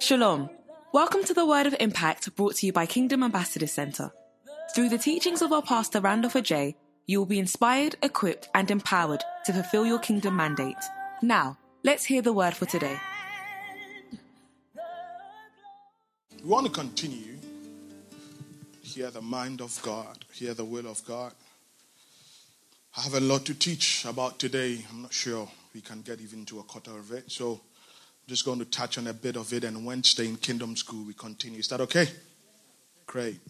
Shalom. Welcome to the Word of Impact brought to you by Kingdom Ambassador Center. Through the teachings of our pastor Randolph Ajay, you will be inspired, equipped, and empowered to fulfill your kingdom mandate. Now, let's hear the word for today. We want to continue. Hear the mind of God, hear the will of God. I have a lot to teach about today. I'm not sure we can get even to a quarter of it. So just going to touch on a bit of it. And Wednesday in Kingdom School, we continue. Is that okay? Great.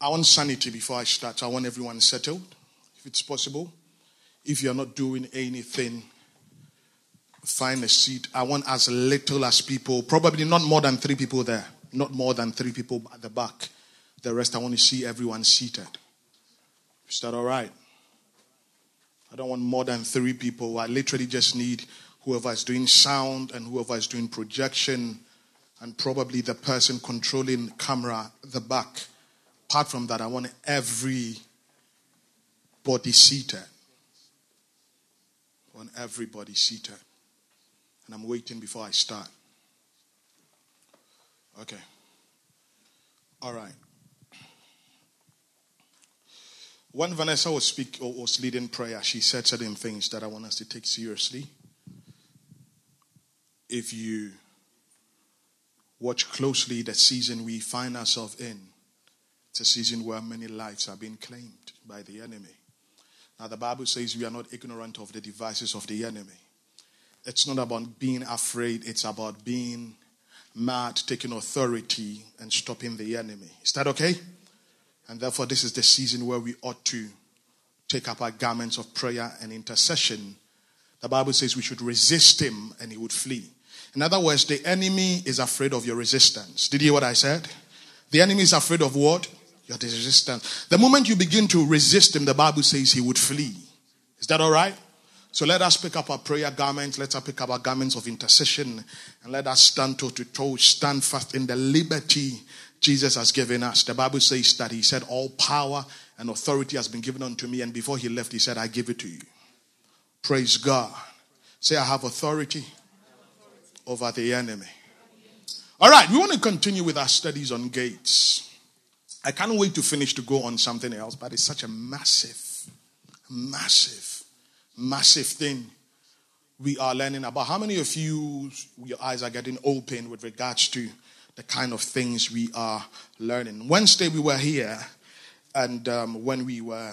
I want sanity before I start. I want everyone settled, if it's possible. If you're not doing anything, find a seat. I want as little as people, probably not more than three people there, not more than three people at the back. The rest, I want to see everyone seated. Is that all right? I don't want more than three people. I literally just need whoever is doing sound and whoever is doing projection and probably the person controlling camera the back. Apart from that, I want every body seated. I want everybody seated. And I'm waiting before I start. Okay. All right. When Vanessa was speak or was leading prayer, she said certain things that I want us to take seriously. If you watch closely the season we find ourselves in, it's a season where many lives are being claimed by the enemy. Now, the Bible says we are not ignorant of the devices of the enemy. It's not about being afraid, it's about being mad, taking authority, and stopping the enemy. Is that okay? And therefore, this is the season where we ought to take up our garments of prayer and intercession. The Bible says we should resist him and he would flee. In other words, the enemy is afraid of your resistance. Did you hear what I said? The enemy is afraid of what? Your resistance. The moment you begin to resist him, the Bible says he would flee. Is that all right? So let us pick up our prayer garments. Let us pick up our garments of intercession and let us stand toe to toe, stand fast in the liberty Jesus has given us. The Bible says that He said, All power and authority has been given unto me. And before He left, He said, I give it to you. Praise God. Say, I have authority over the enemy. All right, we want to continue with our studies on gates. I can't wait to finish to go on something else, but it's such a massive, massive, massive thing we are learning about. How many of you, your eyes are getting open with regards to the kind of things we are learning. Wednesday we were here, and um, when we were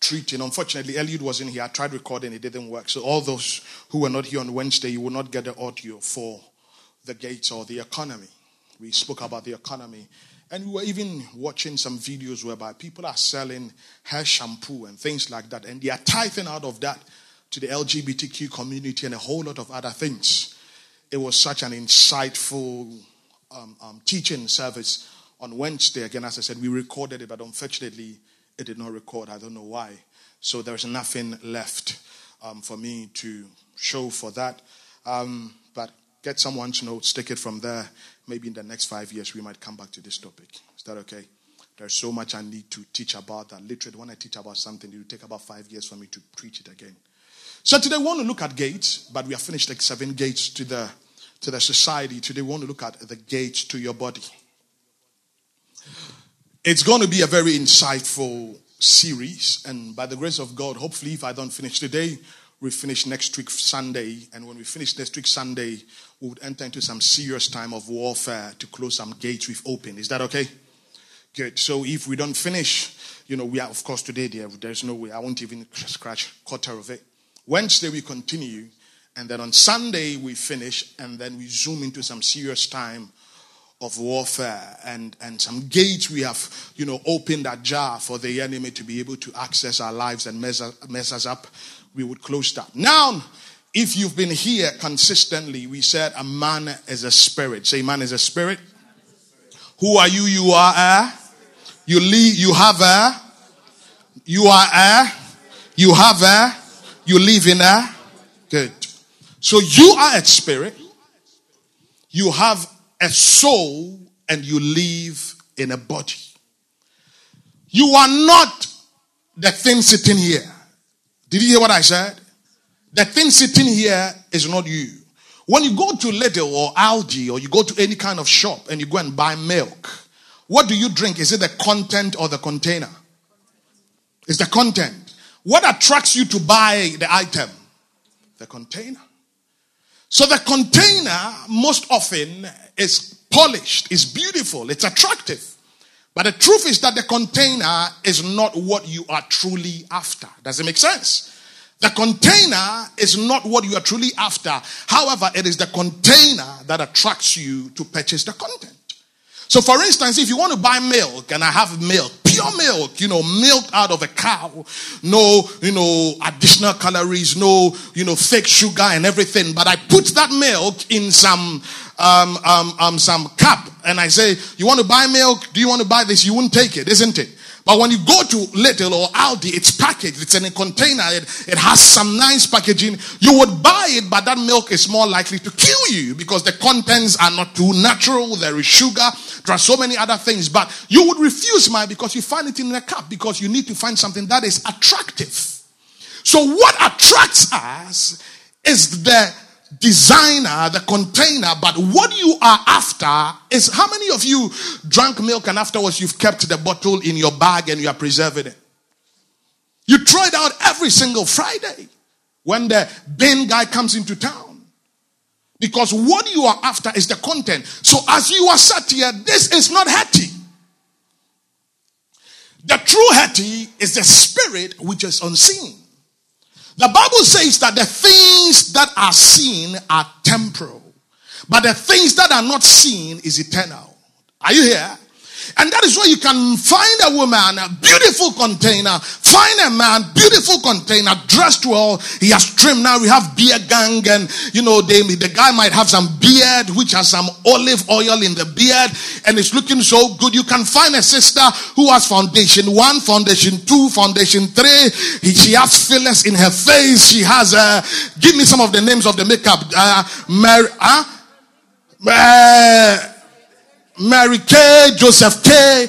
treating, unfortunately, Eliud wasn't here. I tried recording, it didn't work. So all those who were not here on Wednesday, you will not get the audio for the gates or the economy. We spoke about the economy. And we were even watching some videos whereby people are selling hair shampoo and things like that. And they are tithing out of that to the LGBTQ community and a whole lot of other things. It was such an insightful um, um, teaching service on Wednesday. Again, as I said, we recorded it, but unfortunately, it did not record. I don't know why. So there's nothing left um, for me to show for that. Um, but get someone's notes, stick it from there. Maybe in the next five years, we might come back to this topic. Is that okay? There's so much I need to teach about that. Literally, when I teach about something, it will take about five years for me to preach it again. So today, we want to look at gates, but we have finished like seven gates to the to the society. Today, we want to look at the gate to your body. It's going to be a very insightful series, and by the grace of God, hopefully, if I don't finish today, we finish next week Sunday. And when we finish next week Sunday, we would enter into some serious time of warfare to close some gates we've opened. Is that okay? Good. So if we don't finish, you know, we are of course today there. There's no way. I won't even scratch quarter of it. Wednesday we continue and then on Sunday, we finish, and then we zoom into some serious time of warfare and, and some gates we have, you know, opened that jar for the enemy to be able to access our lives and mess, mess us up. We would close that. Now, if you've been here consistently, we said a man is a spirit. Say, man is a spirit. Who are you? You are a. You leave. You have a. You are a. You have a. You live in a. Good. So you are a spirit, you have a soul, and you live in a body. You are not the thing sitting here. Did you hear what I said? The thing sitting here is not you. When you go to Lidl or Aldi or you go to any kind of shop and you go and buy milk, what do you drink? Is it the content or the container? It's the content. What attracts you to buy the item? The container. So the container most often is polished, is beautiful, it's attractive. But the truth is that the container is not what you are truly after. Does it make sense? The container is not what you are truly after. However, it is the container that attracts you to purchase the content. So, for instance, if you want to buy milk and I have milk, pure milk, you know, milk out of a cow, no, you know, additional calories, no, you know, fake sugar and everything, but I put that milk in some, um, um, um, some cup and I say, you want to buy milk? Do you want to buy this? You wouldn't take it, isn't it? But when you go to Lidl or Aldi, it's packaged, it's in a container, it, it has some nice packaging. You would buy it, but that milk is more likely to kill you because the contents are not too natural. There is sugar, there are so many other things. But you would refuse mine because you find it in a cup because you need to find something that is attractive. So, what attracts us is the designer, the container, but what you are after is how many of you drank milk and afterwards you've kept the bottle in your bag and you are preserving it? You throw it out every single Friday when the bin guy comes into town. Because what you are after is the content. So as you are sat here, this is not Hetty. The true Hetty is the spirit which is unseen. The Bible says that the things that are seen are temporal, but the things that are not seen is eternal. Are you here? And that is why you can find a woman, a beautiful container, find a man, beautiful container, dressed well. He has trimmed. Now we have beer gang and, you know, they, the guy might have some beard, which has some olive oil in the beard and it's looking so good. You can find a sister who has foundation one, foundation two, foundation three. She has fillers in her face. She has, uh, give me some of the names of the makeup. Uh, Mary, uh, uh Mary Kay, Joseph K,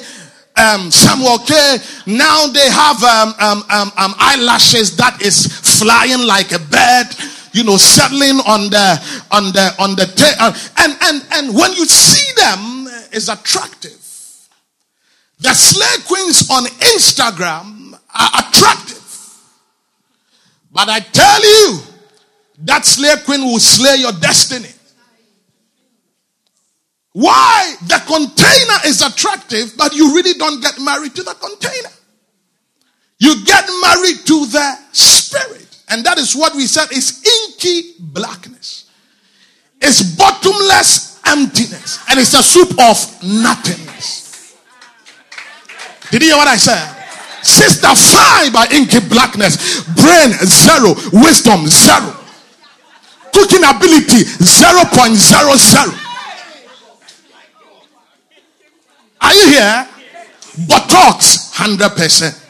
um, Samuel K. Now they have um, um, um, um, eyelashes that is flying like a bird, you know, settling on the on the on the ta- uh, and and and when you see them, is attractive. The slay queens on Instagram are attractive, but I tell you, that slay queen will slay your destiny. Why? The container is attractive, but you really don't get married to the container. You get married to the spirit. And that is what we said is inky blackness. It's bottomless emptiness. And it's a soup of nothingness. Did you hear what I said? Sister fly by inky blackness. Brain zero. Wisdom zero. Cooking ability 0.00. Are you here? Buttocks, 100%.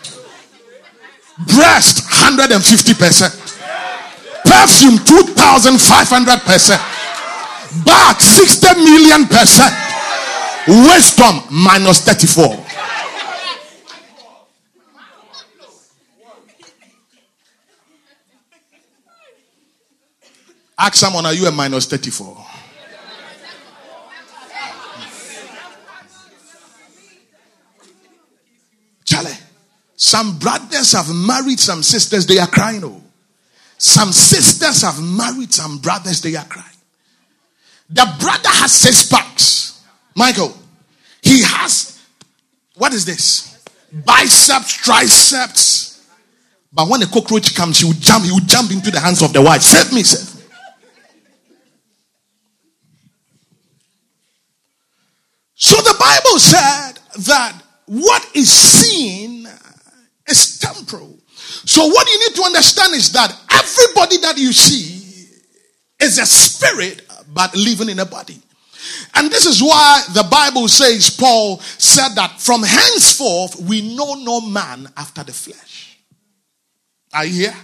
Breast, 150%. Perfume, 2,500%. Back, 60 million percent. Wisdom, minus 34. Ask someone, are you a minus 34? Charlie, some brothers have married some sisters, they are crying. Oh. Some sisters have married some brothers, they are crying. The brother has six packs. Michael, he has, what is this? Biceps, triceps. But when a cockroach comes, he will jump, he will jump into the hands of the wife. Save me, save me. So the Bible said that what is seen is temporal. So what you need to understand is that everybody that you see is a spirit but living in a body. And this is why the Bible says, Paul said that from henceforth we know no man after the flesh. Are you here?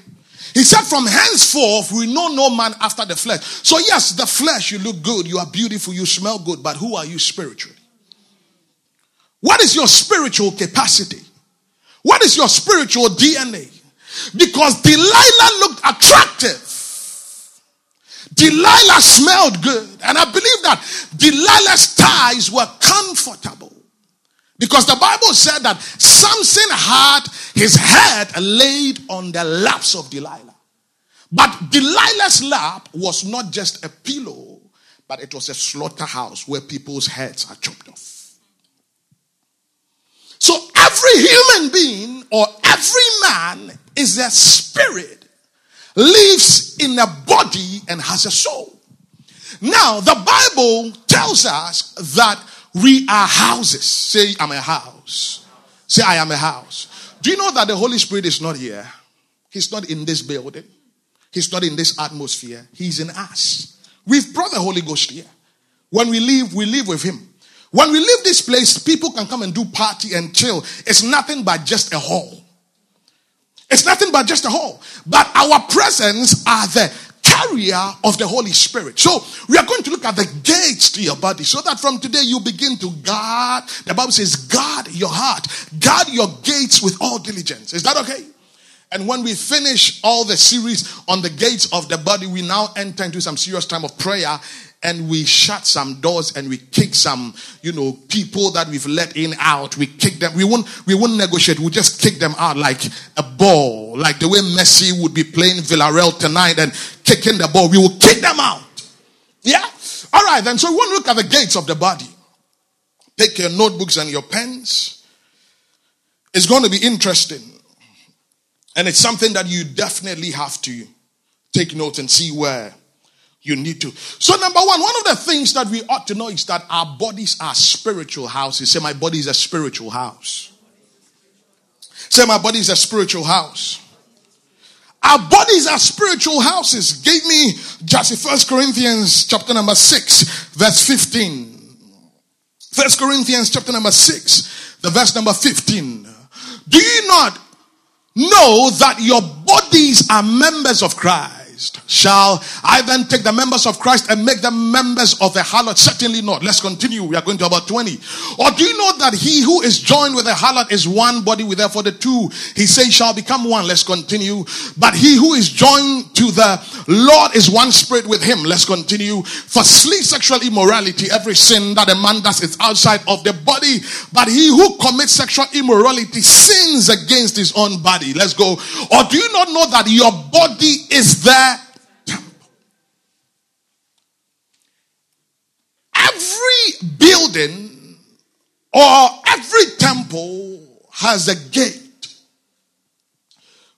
He said, from henceforth we know no man after the flesh. So, yes, the flesh, you look good, you are beautiful, you smell good, but who are you spiritually? What is your spiritual capacity? What is your spiritual DNA? Because Delilah looked attractive. Delilah smelled good. And I believe that Delilah's ties were comfortable. Because the Bible said that Samson had his head laid on the laps of Delilah. But Delilah's lap was not just a pillow, but it was a slaughterhouse where people's heads are chopped off. So every human being or every man is a spirit, lives in a body and has a soul. Now, the Bible tells us that we are houses. Say, I'm a house. Say, I am a house. Do you know that the Holy Spirit is not here? He's not in this building. He's not in this atmosphere. He's in us. We've brought the Holy Ghost here. When we leave, we live with Him. When we leave this place, people can come and do party and chill. It's nothing but just a hall. It's nothing but just a hall. But our presence are the carrier of the Holy Spirit. So we are going to look at the gates to your body so that from today you begin to guard. The Bible says, guard your heart, guard your gates with all diligence. Is that okay? And when we finish all the series on the gates of the body, we now enter into some serious time of prayer and we shut some doors and we kick some, you know, people that we've let in out. We kick them. We won't, we won't negotiate. We'll just kick them out like a ball, like the way Messi would be playing Villarreal tonight and kicking the ball. We will kick them out. Yeah? All right, then. So we want to look at the gates of the body. Take your notebooks and your pens. It's going to be interesting. And it's something that you definitely have to take note and see where you need to. So, number one, one of the things that we ought to know is that our bodies are spiritual houses. Say, my body is a spiritual house. Say, my body is a spiritual house. Our bodies are spiritual houses. Give me just First Corinthians chapter number 6, verse 15. First Corinthians chapter number 6, the verse number 15. Do you not know that your bodies are members of Christ? Christ. Shall I then take the members of Christ and make them members of a harlot? Certainly not. Let's continue. We are going to about 20. Or do you know that he who is joined with a harlot is one body with therefore the two? He says shall become one. Let's continue. But he who is joined to the Lord is one spirit with him. Let's continue. For sleep sexual immorality, every sin that a man does is outside of the body. But he who commits sexual immorality sins against his own body. Let's go. Or do you not know that your body is there temple. Every building or every temple has a gate.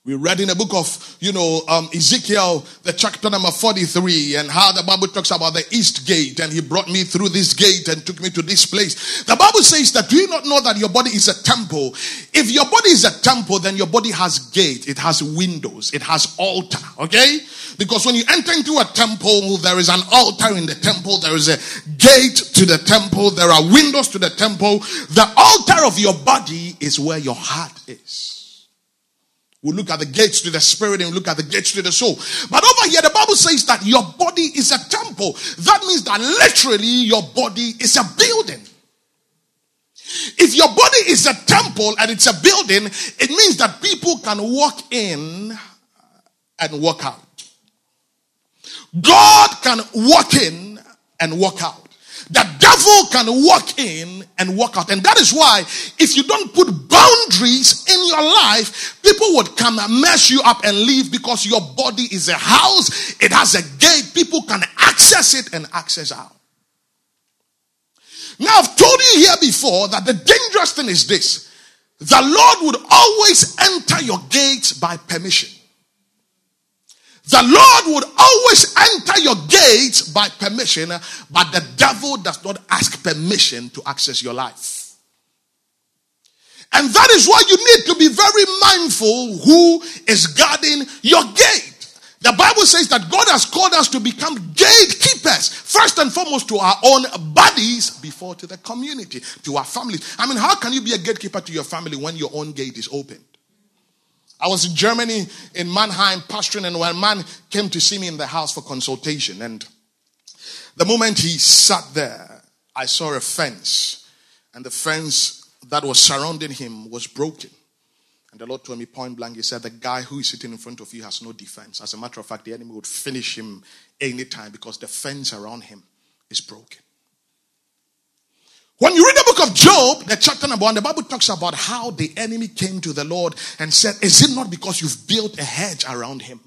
We read in the book of, you know, um, Ezekiel, the chapter number 43, and how the Bible talks about the east gate, and he brought me through this gate and took me to this place. The Bible says that do you not know that your body is a temple? If your body is a temple, then your body has gate, it has windows, it has altar, okay? Because when you enter into a temple, there is an altar in the temple, there is a gate to the temple, there are windows to the temple. The altar of your body is where your heart is. We look at the gates to the spirit and we look at the gates to the soul. But over here, the Bible says that your body is a temple. That means that literally your body is a building. If your body is a temple and it's a building, it means that people can walk in and walk out. God can walk in and walk out. The devil can walk in and walk out. And that is why if you don't put boundaries in your life, people would come and mess you up and leave because your body is a house. It has a gate. People can access it and access out. Now I've told you here before that the dangerous thing is this. The Lord would always enter your gates by permission. The Lord would always enter your gates by permission, but the devil does not ask permission to access your life. And that is why you need to be very mindful who is guarding your gate. The Bible says that God has called us to become gatekeepers, first and foremost to our own bodies, before to the community, to our families. I mean, how can you be a gatekeeper to your family when your own gate is open? I was in Germany in Mannheim pastoring, and one man came to see me in the house for consultation. And the moment he sat there, I saw a fence, and the fence that was surrounding him was broken. And the Lord told me point blank, He said, The guy who is sitting in front of you has no defense. As a matter of fact, the enemy would finish him anytime because the fence around him is broken. When you read the book of Job, the chapter number one, the Bible talks about how the enemy came to the Lord and said, Is it not because you've built a hedge around him?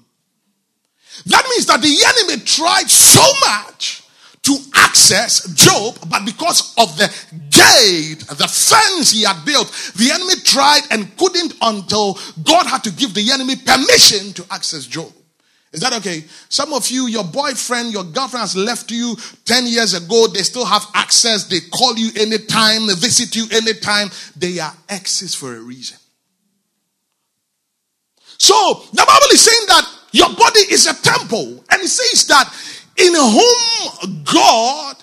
That means that the enemy tried so much to access Job, but because of the gate, the fence he had built, the enemy tried and couldn't until God had to give the enemy permission to access Job. Is that okay? Some of you, your boyfriend, your girlfriend has left you 10 years ago. They still have access. They call you anytime, they visit you anytime. They are exes for a reason. So the Bible is saying that your body is a temple. And it says that in whom God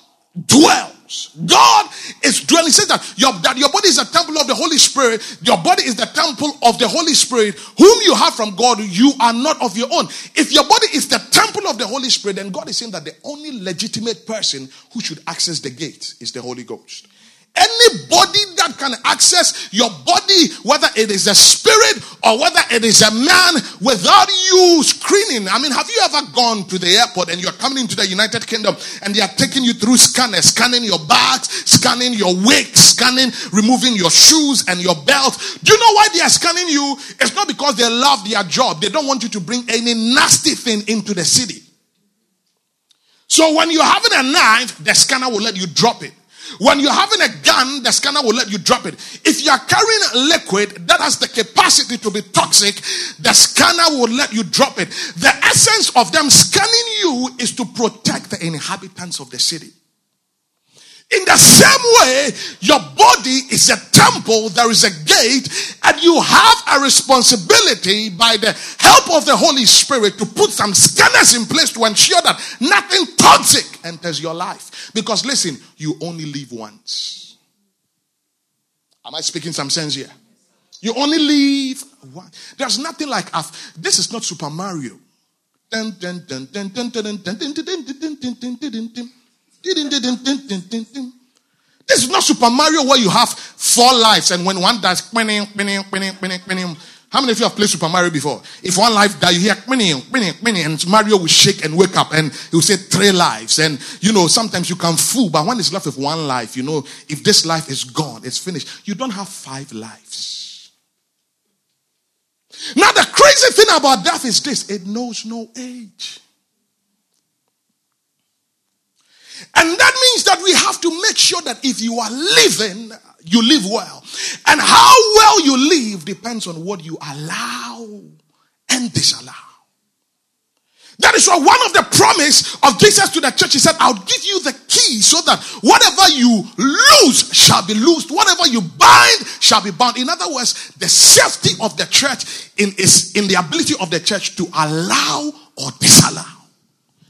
dwells. God is dwelling. It says that your, that your body is a temple of the Holy Spirit. Your body is the temple of the Holy Spirit, whom you have from God. You are not of your own. If your body is the temple of the Holy Spirit, then God is saying that the only legitimate person who should access the gate is the Holy Ghost. Anybody that can access your body, whether it is a spirit or whether it is a man, without you screening. I mean, have you ever gone to the airport and you're coming into the United Kingdom and they are taking you through scanners, scanning your bags, scanning your wig, scanning, removing your shoes and your belt? Do you know why they are scanning you? It's not because they love their job. They don't want you to bring any nasty thing into the city. So when you're having a knife, the scanner will let you drop it. When you're having a gun, the scanner will let you drop it. If you are carrying liquid that has the capacity to be toxic, the scanner will let you drop it. The essence of them scanning you is to protect the inhabitants of the city. In the same way, your body is a temple, there is a gate, and you have a responsibility by the help of the Holy Spirit to put some scanners in place to ensure that nothing toxic enters your life. Because listen, you only live once. Am I speaking some sense here? You only live once. There's nothing like this is not Super Mario. This is not Super Mario where you have four lives and when one dies, how many of you have played Super Mario before? If one life dies, you hear and Mario will shake and wake up and he will say three lives. And you know, sometimes you can fool, but when it's left with one life, you know, if this life is gone, it's finished. You don't have five lives. Now, the crazy thing about death is this it knows no age. And that means that we have to make sure that if you are living, you live well. And how well you live depends on what you allow and disallow. That is why one of the promise of Jesus to the church, he said, I'll give you the key so that whatever you lose shall be loosed, whatever you bind shall be bound. In other words, the safety of the church in, is in the ability of the church to allow or disallow.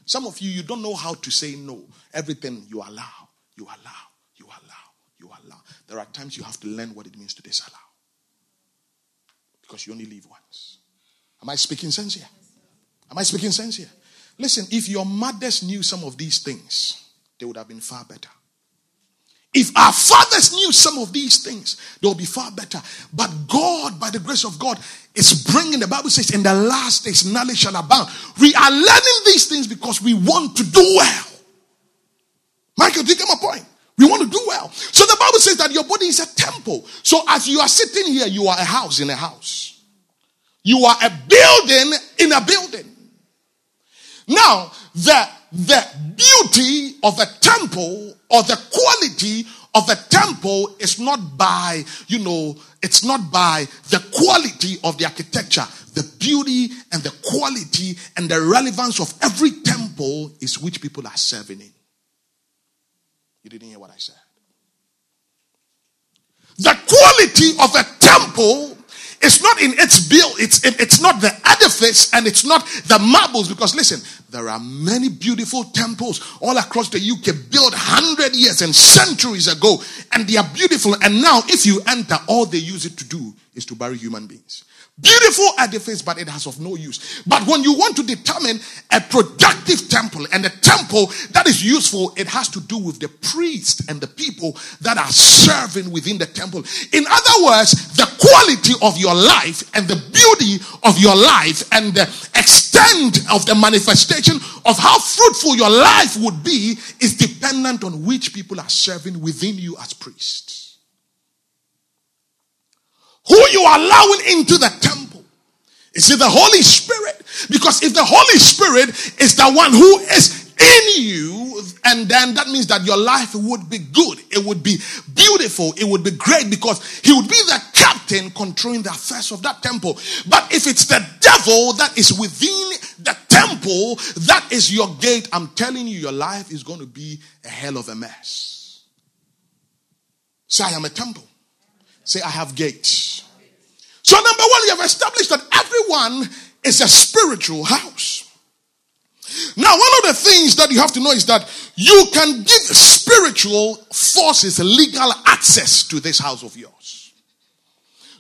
Some of you, you don't know how to say no. Everything you allow, you allow, you allow, you allow. There are times you have to learn what it means to disallow. Because you only live once. Am I speaking sense here? Am I speaking sense here? Listen, if your mothers knew some of these things, they would have been far better. If our fathers knew some of these things, they would be far better. But God, by the grace of God, is bringing, the Bible says, in the last days, knowledge shall abound. We are learning these things because we want to do well. Michael, do you get my point? We want to do well. So the Bible says that your body is a temple. So as you are sitting here, you are a house in a house. You are a building in a building. Now, the, the beauty of a temple or the quality of a temple is not by, you know, it's not by the quality of the architecture. The beauty and the quality and the relevance of every temple is which people are serving in. You didn't hear what I said. The quality of a temple is not in its build, it's, it, it's not the edifice and it's not the marbles. Because listen, there are many beautiful temples all across the UK built hundred years and centuries ago, and they are beautiful. And now, if you enter, all they use it to do is to bury human beings. Beautiful edifice, but it has of no use. But when you want to determine a productive temple and a temple that is useful, it has to do with the priest and the people that are serving within the temple. In other words, the quality of your life and the beauty of your life and the extent of the manifestation of how fruitful your life would be is dependent on which people are serving within you as priests who you are allowing into the temple. Is it the Holy Spirit? Because if the Holy Spirit is the one who is in you, and then that means that your life would be good, it would be beautiful, it would be great because he would be the captain controlling the affairs of that temple. But if it's the devil that is within the temple, that is your gate, I'm telling you, your life is going to be a hell of a mess. Say, I am a temple. Say, I have gates. So, number one, you have established that everyone is a spiritual house. Now, one of the things that you have to know is that you can give spiritual forces legal access to this house of yours.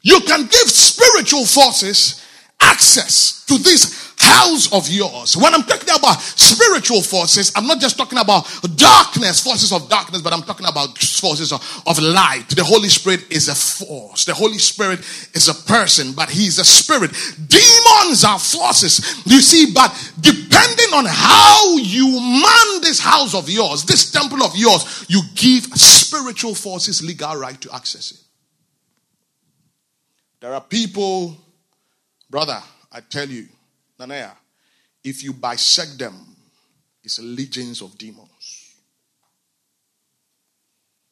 You can give spiritual forces access to this house of yours. When I'm talking about spiritual forces, I'm not just talking about darkness, forces of darkness, but I'm talking about forces of, of light. The Holy Spirit is a force. The Holy Spirit is a person, but he's a spirit. Demons are forces. You see, but depending on how you man this house of yours, this temple of yours, you give spiritual forces legal right to access it. There are people, brother, I tell you, Nanaya, if you bisect them, it's legions of demons.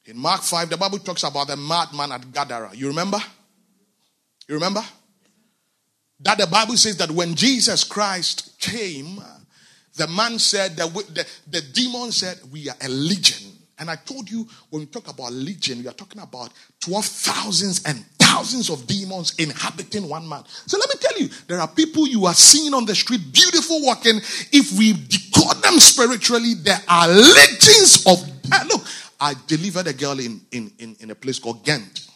In Mark 5, the Bible talks about the madman at Gadara. You remember? You remember? That the Bible says that when Jesus Christ came, the man said, the, the, the demon said, We are a legion. And I told you when we talk about legion, we are talking about 12,000s and thousands of demons inhabiting one man. So let me tell you, there are people you are seeing on the street, beautiful walking. If we decode them spiritually, there are legions of. Look, I delivered a girl in, in, in, in a place called Ghent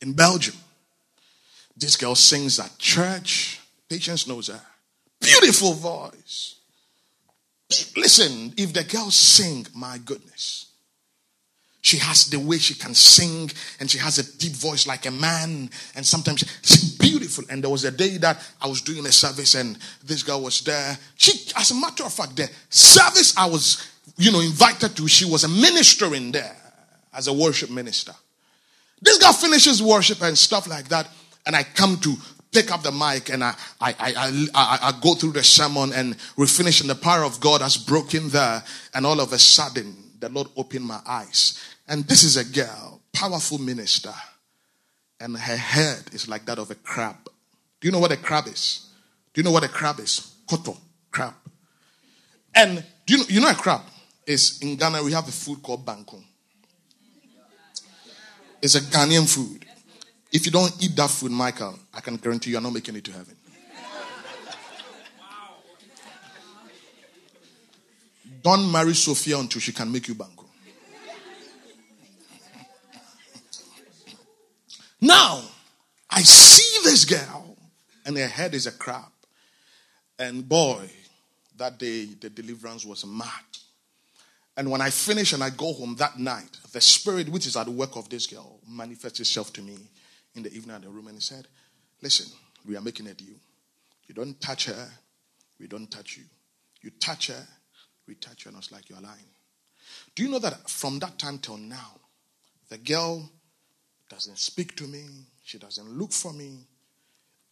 in Belgium. This girl sings at church. Patience knows her. Beautiful voice. Listen, if the girl sing, my goodness. She has the way she can sing and she has a deep voice like a man. And sometimes she's beautiful. And there was a day that I was doing a service and this girl was there. She, as a matter of fact, the service I was, you know, invited to, she was a minister in there as a worship minister. This girl finishes worship and stuff like that. And I come to pick up the mic and I, I, I, I, I go through the sermon and we finish and the power of God has broken there. And all of a sudden, the Lord opened my eyes and this is a girl, powerful minister, and her head is like that of a crab. Do you know what a crab is? Do you know what a crab is? Koto, crab. And do you know, you know a crab is in Ghana we have a food called banku. It's a Ghanaian food. If you don't eat that food, Michael, I can guarantee you are not making it to heaven. Don't marry Sophia until she can make you banku. Now, I see this girl, and her head is a crab. And boy, that day the deliverance was mad. And when I finish and I go home that night, the spirit which is at the work of this girl manifests itself to me in the evening at the room and he said, Listen, we are making a deal. You don't touch her, we don't touch you. You touch her, we touch you. And I was like, You're lying. Do you know that from that time till now, the girl doesn't speak to me, she doesn't look for me.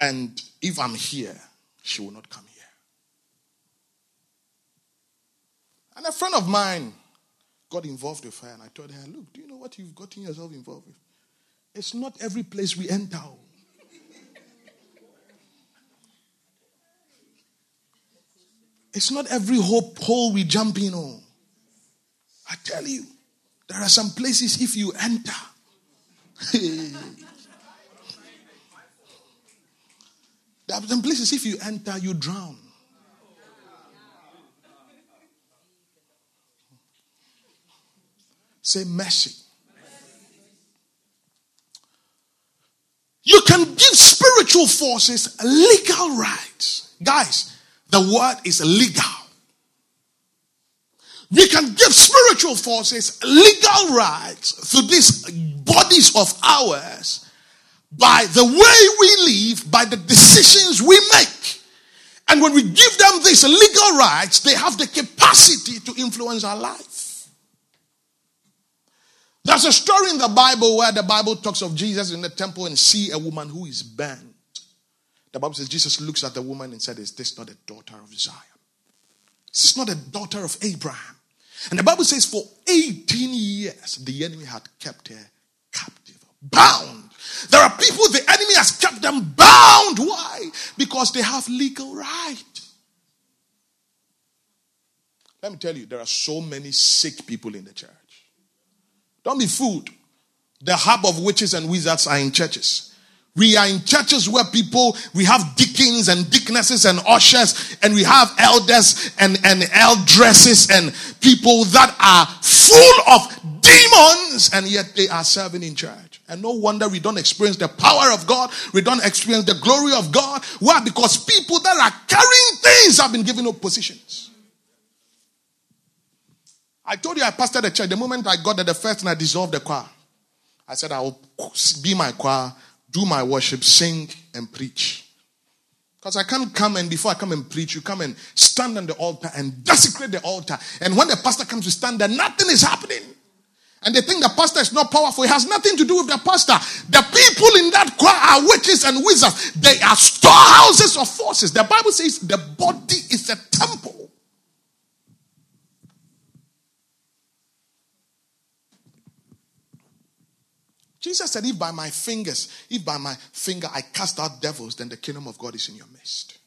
And if I'm here, she will not come here. And a friend of mine got involved with her, and I told her, Look, do you know what you've gotten yourself involved with? It's not every place we enter. Oh. It's not every hope hole we jump in on. I tell you, there are some places if you enter, there are some places if you enter, you drown. Say mercy. You can give spiritual forces legal rights. Guys, the word is legal. We can give spiritual forces legal rights to these bodies of ours by the way we live, by the decisions we make. And when we give them these legal rights, they have the capacity to influence our life. There's a story in the Bible where the Bible talks of Jesus in the temple and see a woman who is burned. The Bible says Jesus looks at the woman and said, Is this not a daughter of Zion? This is not a daughter of Abraham. And the Bible says, For 18 years, the enemy had kept her bound. There are people, the enemy has kept them bound. Why? Because they have legal right. Let me tell you, there are so many sick people in the church. Don't be fooled. The hub of witches and wizards are in churches. We are in churches where people, we have deacons and deaconesses and ushers, and we have elders and, and eldresses and people that are full of demons, and yet they are serving in church. And no wonder we don't experience the power of God, we don't experience the glory of God. Why? Because people that are carrying things have been given up positions. I told you I pastored the church. The moment I got there, the first and I dissolved the choir. I said I will be my choir do my worship, sing, and preach. Because I can't come and before I come and preach, you come and stand on the altar and desecrate the altar. And when the pastor comes to stand there, nothing is happening. And they think the pastor is not powerful. It has nothing to do with the pastor. The people in that choir are witches and wizards. They are storehouses of forces. The Bible says the body is a temple. Jesus said, If by my fingers, if by my finger I cast out devils, then the kingdom of God is in your midst.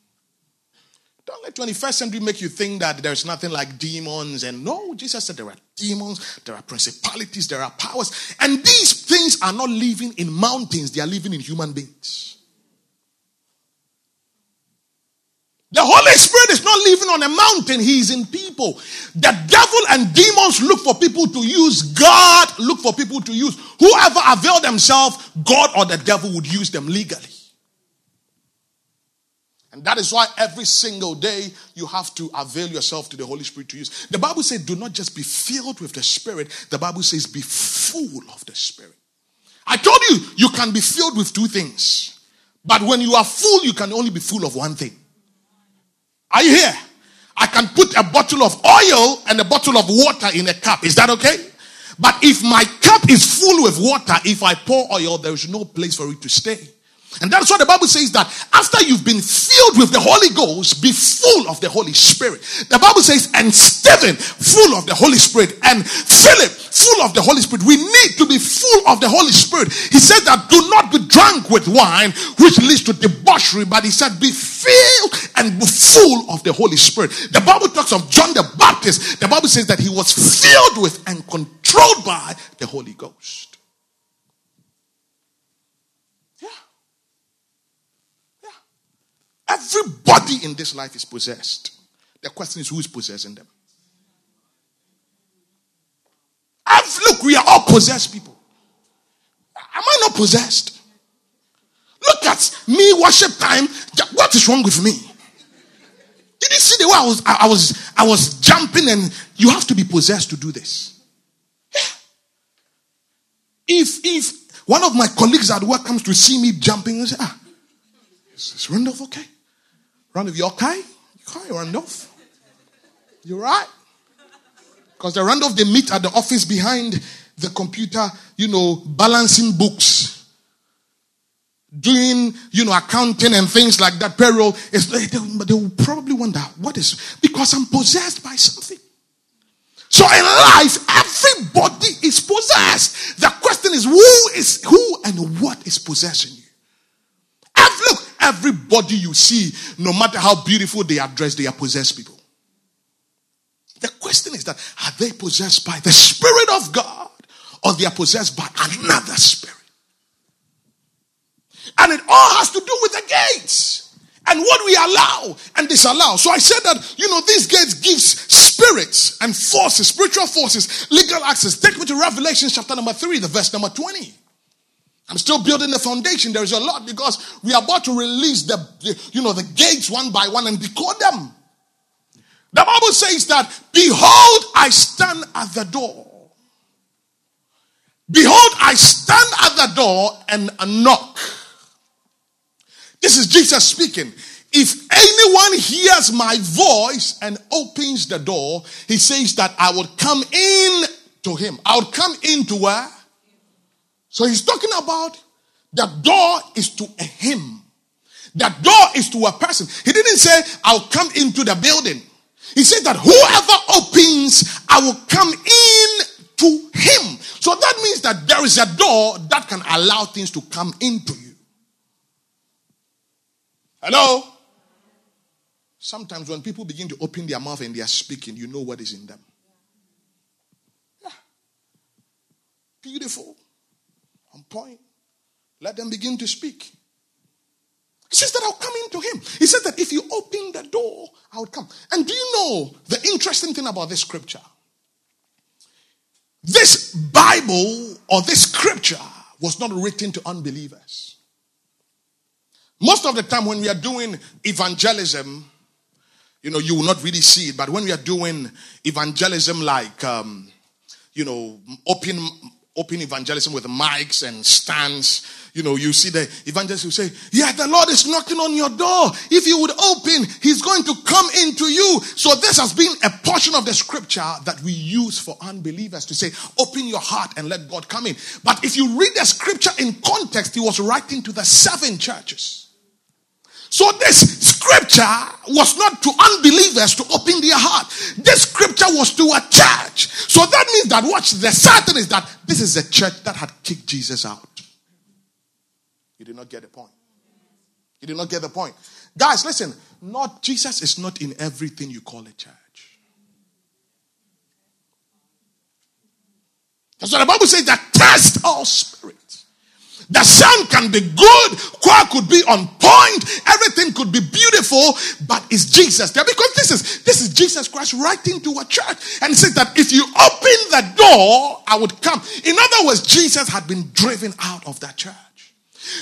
Don't let 21st century make you think that there's nothing like demons. And no, Jesus said there are demons, there are principalities, there are powers. And these things are not living in mountains, they are living in human beings. The Holy Spirit is not living on a mountain, He is in people. The devil and demons look for people to use. God look for people to use. Whoever avail themselves, God or the devil would use them legally. And that is why every single day you have to avail yourself to the Holy Spirit to use. The Bible says, do not just be filled with the Spirit. The Bible says, be full of the Spirit. I told you, you can be filled with two things. But when you are full, you can only be full of one thing. Are you here? I can put a bottle of oil and a bottle of water in a cup. Is that okay? But if my cup is full with water, if I pour oil, there is no place for it to stay. And that's what the Bible says that after you've been filled with the Holy Ghost, be full of the Holy Spirit. The Bible says, and Stephen, full of the Holy Spirit, and Philip, full of the Holy Spirit. We need to be full of the Holy Spirit. He said that do not be drunk with wine, which leads to debauchery, but he said, be filled and be full of the Holy Spirit. The Bible talks of John the Baptist. The Bible says that he was filled with and controlled by the Holy Ghost. Everybody in this life is possessed. The question is who is possessing them? I've, look, we are all possessed people. Am I not possessed? Look at me worship time. What is wrong with me? Did you see the way I was I, was I was jumping and you have to be possessed to do this? If if one of my colleagues at work comes to see me jumping and say, ah, is, is Randolph okay? Randolph, you okay? You okay, Randolph? You right? Because the Randolph, they meet at the office behind the computer, you know, balancing books, doing, you know, accounting and things like that, payroll. They, they will probably wonder, what is, because I'm possessed by something. So in life, everybody is possessed. The question is, who is, who and what is possessing you? Everybody you see, no matter how beautiful they are dressed, they are possessed people. The question is that are they possessed by the Spirit of God or they are possessed by another spirit? And it all has to do with the gates and what we allow and disallow. So I said that, you know, these gates gives spirits and forces, spiritual forces, legal access. Take me to Revelation chapter number 3, the verse number 20. I'm still building the foundation. There is a lot because we are about to release the, the, you know, the gates one by one and decode them. The Bible says that, behold, I stand at the door. Behold, I stand at the door and knock. This is Jesus speaking. If anyone hears my voice and opens the door, he says that I will come in to him. I will come into where? So he's talking about the door is to a him. The door is to a person. He didn't say, I'll come into the building. He said that whoever opens, I will come in to him. So that means that there is a door that can allow things to come into you. Hello? Sometimes when people begin to open their mouth and they are speaking, you know what is in them. Yeah. Beautiful point. Let them begin to speak. He says that I'll come into him. He says that if you open the door, I will come. And do you know the interesting thing about this scripture? This Bible or this scripture was not written to unbelievers. Most of the time, when we are doing evangelism, you know, you will not really see it, but when we are doing evangelism like, um, you know, open open evangelism with mics and stands. You know, you see the evangelist who say, Yeah, the Lord is knocking on your door. If you would open, He's going to come into you. So, this has been a portion of the scripture that we use for unbelievers to say, Open your heart and let God come in. But if you read the scripture in context, He was writing to the seven churches. So this scripture was not to unbelievers to open their heart. This scripture was to a church. So that means that watch the certain is that this is a church that had kicked Jesus out. You did not get the point. You did not get the point. Guys, listen, not Jesus is not in everything you call a church. That's what the Bible says that test all spirits. The sound can be good, choir could be on point, everything could be beautiful, but it's Jesus there because this is this is Jesus Christ writing to a church and says that if you open the door, I would come. In other words, Jesus had been driven out of that church.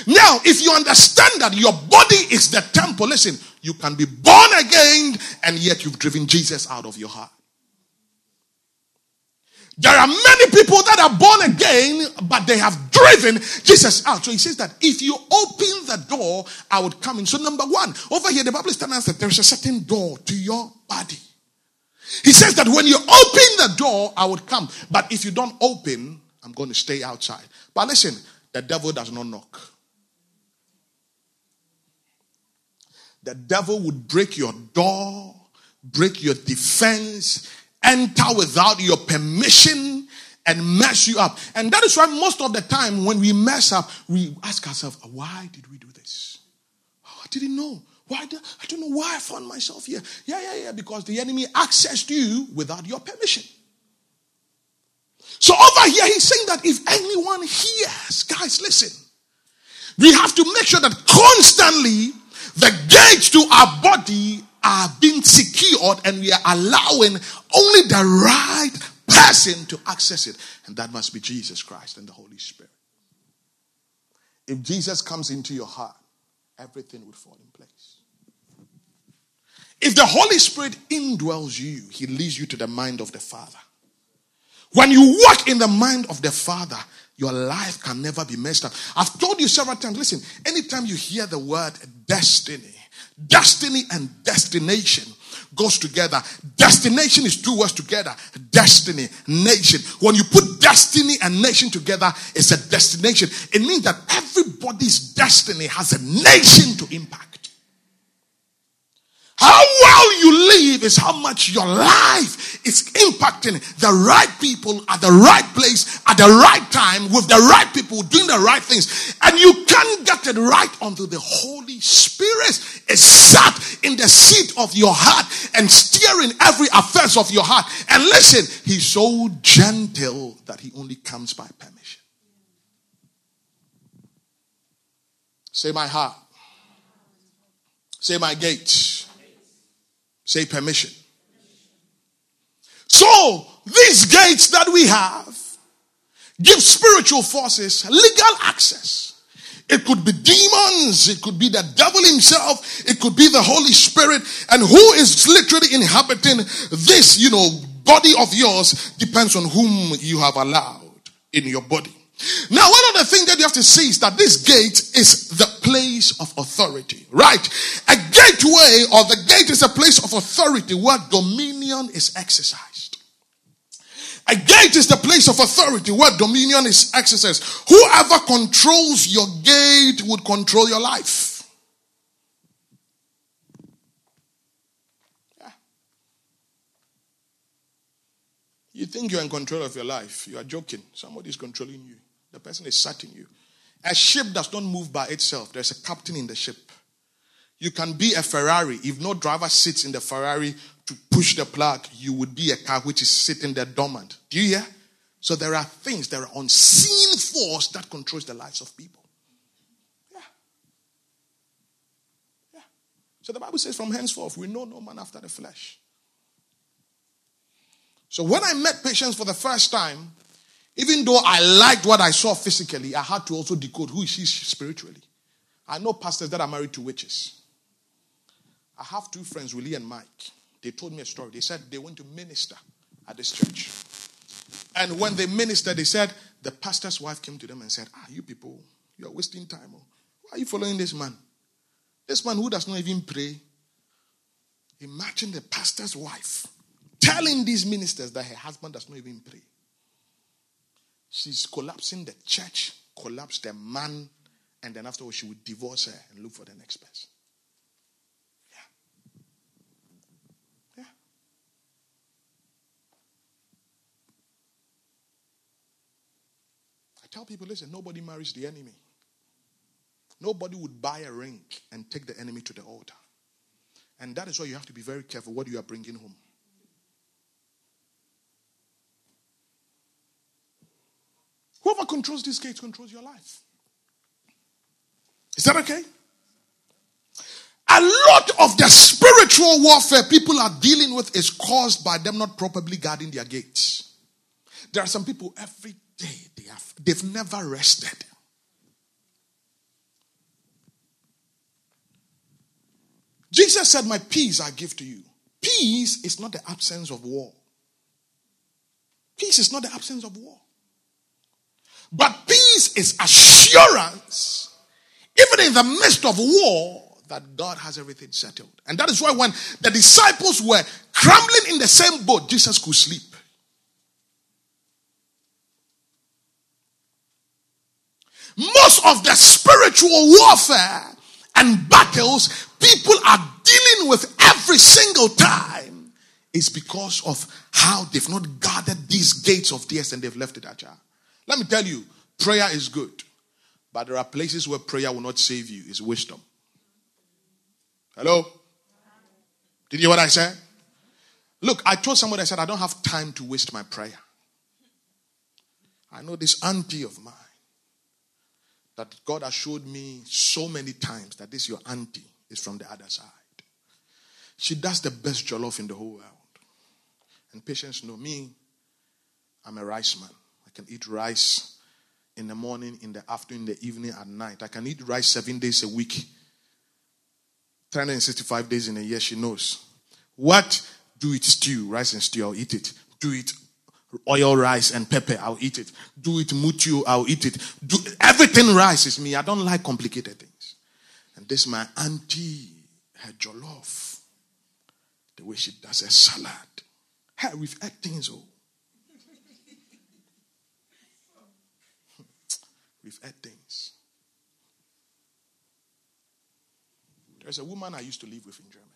Now, if you understand that your body is the temple, listen, you can be born again and yet you've driven Jesus out of your heart. There are many people that are born again, but they have driven Jesus out. So he says that if you open the door, I would come in. So, number one, over here, the Bible is telling us that there is a certain door to your body. He says that when you open the door, I would come. But if you don't open, I'm going to stay outside. But listen, the devil does not knock. The devil would break your door, break your defense, enter without your permission and mess you up. And that is why most of the time when we mess up, we ask ourselves, why did we do this? Oh, I didn't know. Why? I don't know why I found myself here. Yeah, yeah, yeah, because the enemy accessed you without your permission. So over here, he's saying that if anyone hears, guys, listen, we have to make sure that constantly the gates to our body are being secured and we are allowing only the right person to access it. And that must be Jesus Christ and the Holy Spirit. If Jesus comes into your heart, everything would fall in place. If the Holy Spirit indwells you, He leads you to the mind of the Father. When you walk in the mind of the Father, your life can never be messed up. I've told you several times listen, anytime you hear the word destiny, Destiny and destination goes together. Destination is two words together. Destiny, nation. When you put destiny and nation together, it's a destination. It means that everybody's destiny has a nation to impact. How well you live is how much your life is impacting the right people at the right place at the right time with the right people doing the right things. And you can't get it right until the Holy Spirit is sat in the seat of your heart and steering every affairs of your heart. And listen, he's so gentle that he only comes by permission. Say my heart. Say my gates Say permission. So, these gates that we have give spiritual forces legal access. It could be demons. It could be the devil himself. It could be the Holy Spirit. And who is literally inhabiting this, you know, body of yours depends on whom you have allowed in your body. Now, one of the things that you have to see is that this gate is the place of authority, right? A gateway or the gate is a place of authority where dominion is exercised. A gate is the place of authority where dominion is exercised. Whoever controls your gate would control your life. You think you're in control of your life. You are joking. Somebody is controlling you. The person is setting you. A ship does not move by itself, there's a captain in the ship. You can be a Ferrari. If no driver sits in the Ferrari to push the plug, you would be a car which is sitting there dormant. Do you hear? So there are things, there are unseen force that controls the lives of people. Yeah. Yeah. So the Bible says, from henceforth, we know no man after the flesh. So when I met Patience for the first time, even though I liked what I saw physically, I had to also decode who is she spiritually. I know pastors that are married to witches. I have two friends, Willie and Mike. They told me a story. They said they went to minister at this church. And when they ministered, they said the pastor's wife came to them and said, Ah, you people, you are wasting time. Oh. Why are you following this man? This man who does not even pray. Imagine the pastor's wife telling these ministers that her husband does not even pray. She's collapsing the church, collapse the man, and then afterwards she would divorce her and look for the next person. Yeah. Yeah. I tell people, listen, nobody marries the enemy. Nobody would buy a ring and take the enemy to the altar. And that is why you have to be very careful what you are bringing home. Whoever controls these gates controls your life. Is that okay? A lot of the spiritual warfare people are dealing with is caused by them not properly guarding their gates. There are some people every day they have they've never rested. Jesus said, My peace I give to you. Peace is not the absence of war. Peace is not the absence of war. But peace is assurance, even in the midst of war, that God has everything settled. And that is why when the disciples were crumbling in the same boat, Jesus could sleep. Most of the spiritual warfare and battles people are dealing with every single time is because of how they've not guarded these gates of theirs and they've left it ajar. Let me tell you, prayer is good. But there are places where prayer will not save you. It's wisdom. Hello? Did you hear what I said? Look, I told somebody, I said, I don't have time to waste my prayer. I know this auntie of mine that God has showed me so many times that this your auntie is from the other side. She does the best jollof in the whole world. And Patience know me, I'm a rice man can eat rice in the morning, in the afternoon, in the evening, at night. I can eat rice seven days a week. 365 days in a year, she knows. What? Do it stew, rice and stew, I'll eat it. Do it oil rice and pepper, I'll eat it. Do it mutu, I'll eat it. Do everything rice is me. I don't like complicated things. And this my auntie, her jollof, the way she does a salad. Hey, we've ate things, oh. We've had things. There's a woman I used to live with in Germany.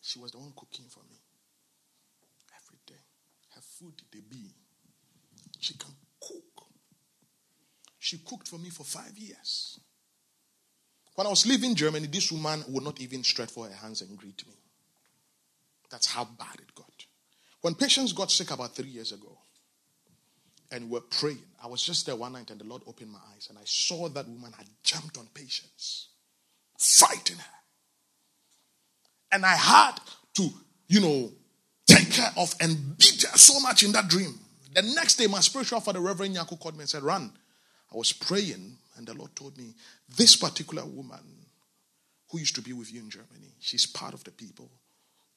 She was the one cooking for me every day. Her food, they be. She can cook. She cooked for me for five years. When I was leaving Germany, this woman would not even stretch for her hands and greet me. That's how bad it got. When Patience got sick about three years ago, and we're praying. I was just there one night and the Lord opened my eyes and I saw that woman had jumped on Patience, fighting her. And I had to, you know, take her off and beat her so much in that dream The next day, my spiritual father, Reverend Yaku, called me and said, Run. I was praying, and the Lord told me, This particular woman who used to be with you in Germany, she's part of the people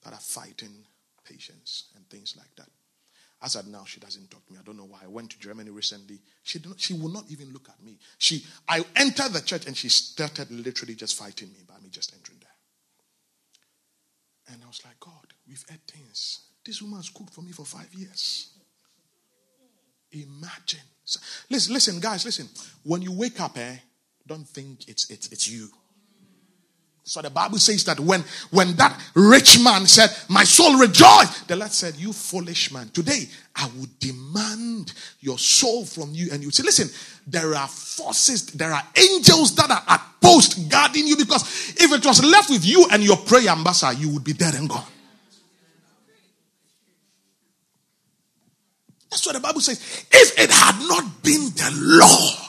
that are fighting Patience and things like that. As at now, she doesn't talk to me. I don't know why. I went to Germany recently. She not, she will not even look at me. She I entered the church and she started literally just fighting me by me just entering there. And I was like, God, we've had things. This woman's cooked for me for five years. Imagine. Listen, listen, guys, listen. When you wake up, eh, don't think it's it's it's you. So the Bible says that when, when that rich man said, My soul rejoiced, the Lord said, You foolish man, today I will demand your soul from you. And you say, Listen, there are forces, there are angels that are at post guarding you because if it was left with you and your prayer ambassador, you would be dead and gone. That's what the Bible says. If it had not been the Lord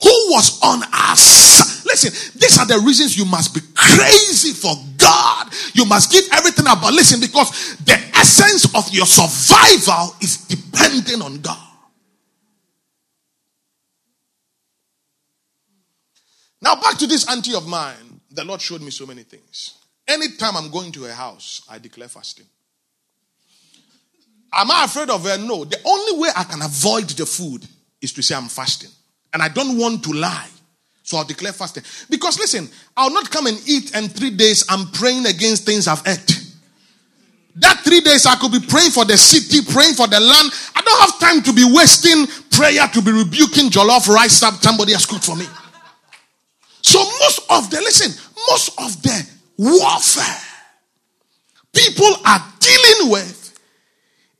who was on side, listen, these are the reasons you must be crazy for God. You must give everything about. Listen, because the essence of your survival is depending on God. Now, back to this auntie of mine. The Lord showed me so many things. Anytime I'm going to her house, I declare fasting. Am I afraid of her? No. The only way I can avoid the food is to say I'm fasting. And I don't want to lie. So I'll declare fasting. Because listen, I'll not come and eat and three days I'm praying against things I've ate. That three days I could be praying for the city, praying for the land. I don't have time to be wasting prayer to be rebuking jollof rice that somebody has cooked for me. So most of the, listen, most of the warfare people are dealing with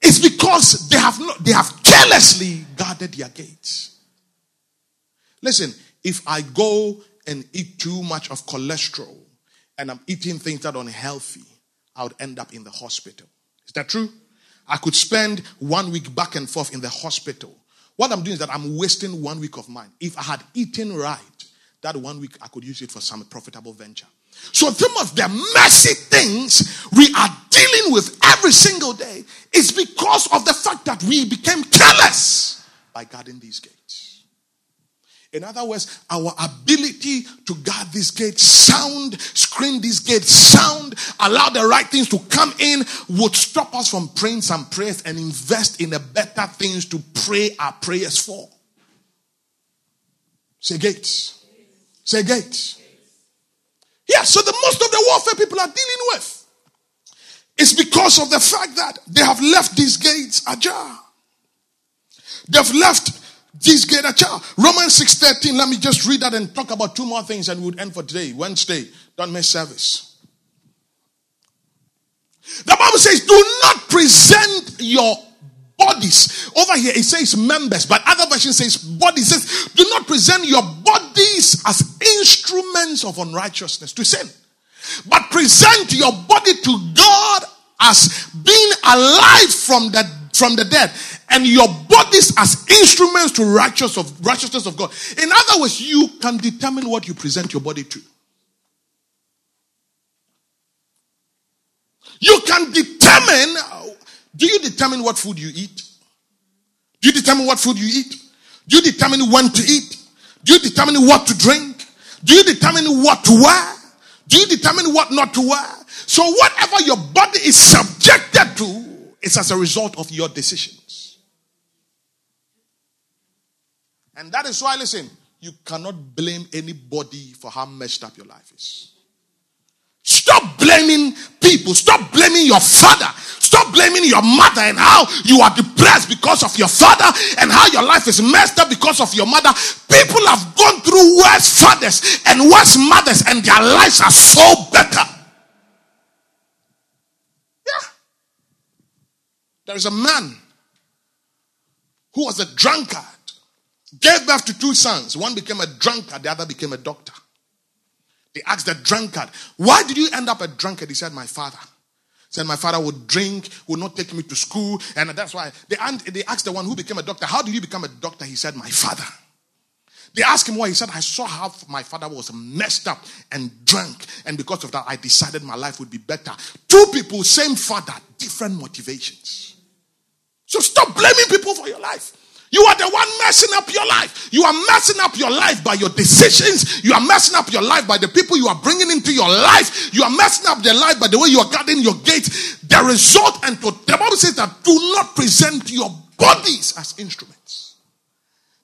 is because they have not, they have carelessly guarded their gates. Listen, if I go and eat too much of cholesterol and I'm eating things that are unhealthy, I would end up in the hospital. Is that true? I could spend one week back and forth in the hospital. What I'm doing is that I'm wasting one week of mine. If I had eaten right, that one week I could use it for some profitable venture. So some of the messy things we are dealing with every single day is because of the fact that we became careless by guarding these gates. In other words, our ability to guard this gate sound, screen this gate sound, allow the right things to come in would stop us from praying some prayers and invest in the better things to pray our prayers for. Say gates. Say gates. Yeah, so the most of the warfare people are dealing with is because of the fact that they have left these gates ajar. They've left this gate ajar. Romans 6:13. Let me just read that and talk about two more things and we'll end for today. Wednesday. Don't miss service. The Bible says, do not present your bodies. Over here it says members, but other version says bodies. It says, do not present your bodies as instruments of unrighteousness to sin. But present your body to God as being alive from the from the dead and your bodies as instruments to righteous of righteousness of God. In other words, you can determine what you present your body to. You can determine do you determine what food you eat? Do you determine what food you eat? Do you determine when to eat? Do you determine what to drink? Do you determine what to wear? Do you determine what not to wear? So whatever your body is subjected to is as a result of your decisions. And that is why, listen, you cannot blame anybody for how messed up your life is. Stop blaming people. Stop blaming your father. Stop blaming your mother and how you are depressed because of your father and how your life is messed up because of your mother. People have gone through worse fathers and worse mothers and their lives are so better. Yeah. There is a man who was a drunkard, gave birth to two sons. One became a drunkard, the other became a doctor. They asked the drunkard, Why did you end up a drunkard? He said, My father. He said, My father would drink, would not take me to school. And that's why they, they asked the one who became a doctor, How did you become a doctor? He said, My father. They asked him why. He said, I saw how my father was messed up and drunk. And because of that, I decided my life would be better. Two people, same father, different motivations. So stop blaming people for your life. You are the one messing up your life. You are messing up your life by your decisions. You are messing up your life by the people you are bringing into your life. You are messing up their life by the way you are guarding your gate. The result, and to, the Bible says that do not present your bodies as instruments.